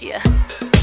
Yeah.